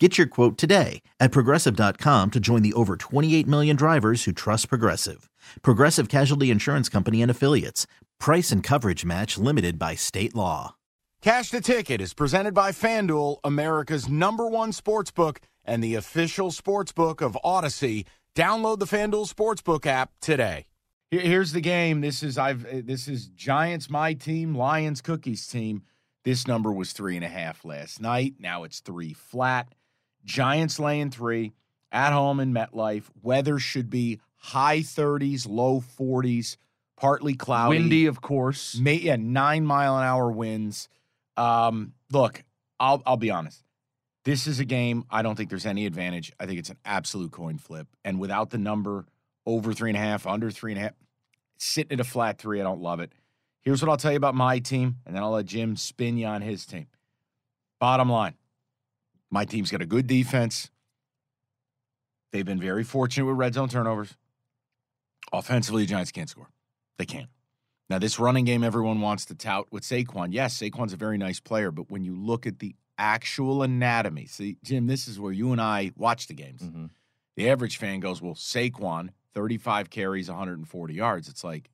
Get your quote today at progressive.com to join the over 28 million drivers who trust Progressive. Progressive Casualty Insurance Company and Affiliates. Price and coverage match limited by state law. Cash the Ticket is presented by FanDuel, America's number one sports book and the official sports book of Audacy. Download the FanDuel Sportsbook app today. Here's the game. This is I've uh, this is Giants my team, Lions Cookies team. This number was three and a half last night. Now it's three flat. Giants laying three at home in MetLife. Weather should be high 30s, low 40s, partly cloudy. Windy, of course. May, yeah, nine mile an hour winds. Um, look, I'll I'll be honest. This is a game. I don't think there's any advantage. I think it's an absolute coin flip. And without the number over three and a half, under three and a half, sitting at a flat three, I don't love it. Here's what I'll tell you about my team, and then I'll let Jim spin you on his team. Bottom line, my team's got a good defense. They've been very fortunate with red zone turnovers. Offensively, the Giants can't score. They can't. Now, this running game everyone wants to tout with Saquon. Yes, Saquon's a very nice player, but when you look at the actual anatomy, see, Jim, this is where you and I watch the games. Mhm. The average fan goes, Well, Saquon, 35 carries, 140 yards. It's like,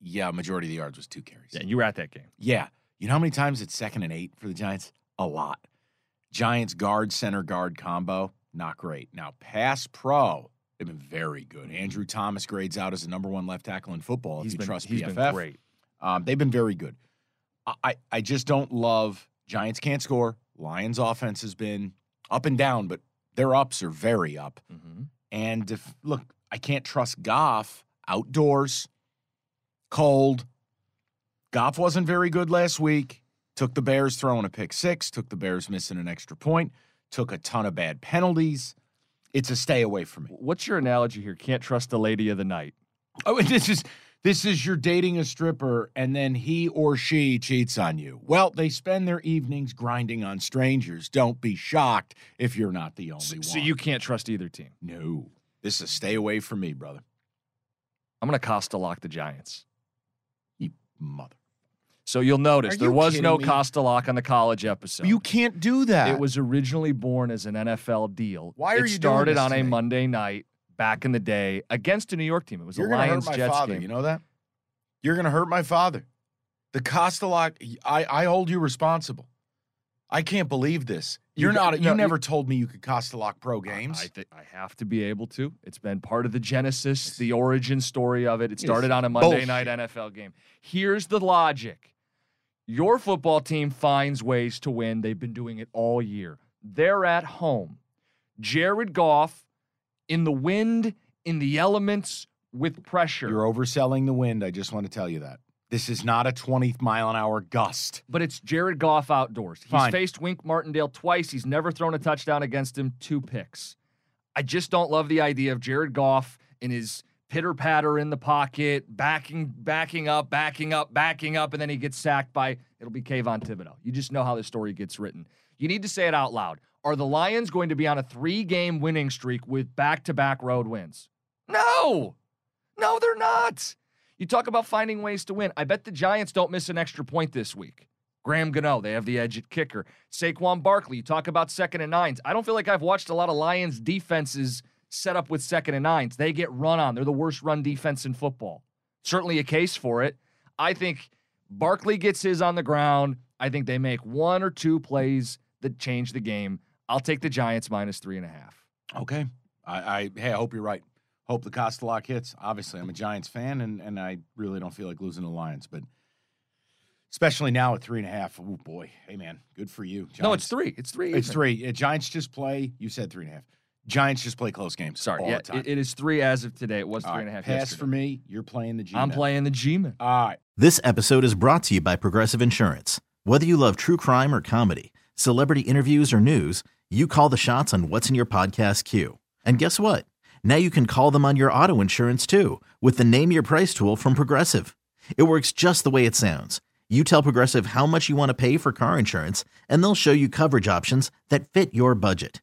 yeah, majority of the yards was two carries. Yeah, you were at that game. Yeah. You know how many times it's second and eight for the Giants? A lot. Giants guard, center guard combo, not great. Now, pass pro, they've been very good. Andrew Thomas grades out as the number one left tackle in football. if He's you been, trust he's PFF. been great. Um, they've been very good. I, I just don't love Giants can't score. Lions offense has been up and down, but their ups are very up. Mhm. And if look, I can't trust Goff outdoors, cold. Goff wasn't very good last week. Took the Bears throwing a pick six, took the Bears missing an extra point, took a ton of bad penalties. It's a stay away from me. What's your analogy here? Can't trust the lady of the night. Oh, this is this is you're dating a stripper and then he or she cheats on you. Well, they spend their evenings grinding on strangers. Don't be shocked if you're not the only So, one. so you can't trust either team. no. This is a stay away from me, brother. I'm going to Costa lock the Giants. You mother. So you'll notice Are there you was kidding no me? Costa lock on the college episode. You can't do that. It was originally born as an NFL deal. Why are it you doing started this on a? Monday night back in the day against a New York team. It was You're a gonna Lions hurt my Jets father. game. You know that? You're gonna hurt my father. The Costa lock. I I hold you responsible. I can't believe this. You You're got- not. no, You you- never told me you could Costa lock pro games. I, think I have to be able to. It's been part of the genesis, the origin story of it. It started on a Monday night NFL game. Here's the logic your football team finds ways to win. They've been doing it all year. They're at home. Jared Goff in the wind, in the elements, with pressure. You're overselling the wind. I just want to tell you that. This is not a 20 mile an hour gust. but it's Jared Goff outdoors. He's Fine. faced Wink Martindale twice. He's never thrown a touchdown against him, two picks. I just don't love the idea of Jared Goff in his pitter patter in the pocket, backing, backing up, backing up, backing up, and then he gets sacked by it'll be Kayvon Thibodeaux. You just know how the story gets written. You need to say it out loud. Are the Lions going to be on a three game winning streak with back to back road wins? No, no, they're not. You talk about finding ways to win. I bet the Giants don't miss an extra point this week. Graham Gano, they have the edge at kicker. Saquon Barkley, you talk about second and nines. I don't feel like I've watched a lot of Lions defenses set up with second and nines. They get run on. They're the worst run defense in football. Certainly a case for it. I think Barkley gets his on the ground. I think they make one or two plays that change the game. I'll take the Giants minus three and a half. Okay. I, I hey, I hope you're right. Hope the Costa lock hits. Obviously, I'm a Giants fan, and and I really don't feel like losing the Lions, but especially now at three and a half. Oh boy, hey man, good for you. Giants. No, it's three. It's three. It's even. three. Giants just play. You said three and a half. Giants just play close games. Sorry, all yeah, the time. it- it is three as of today. It was All three and a half. Pass yesterday. for me. You're playing the G. I'm playing the G-Man. All right. This episode is brought to you by Progressive Insurance. Whether you love true crime or comedy, celebrity interviews or news, you call the shots on what's in your podcast queue. And guess what? Now you can call them on your auto insurance too with the Name Your Price tool from Progressive. It works just the way it sounds. You tell Progressive how much you want to pay for car insurance, and they'll show you coverage options that fit your budget.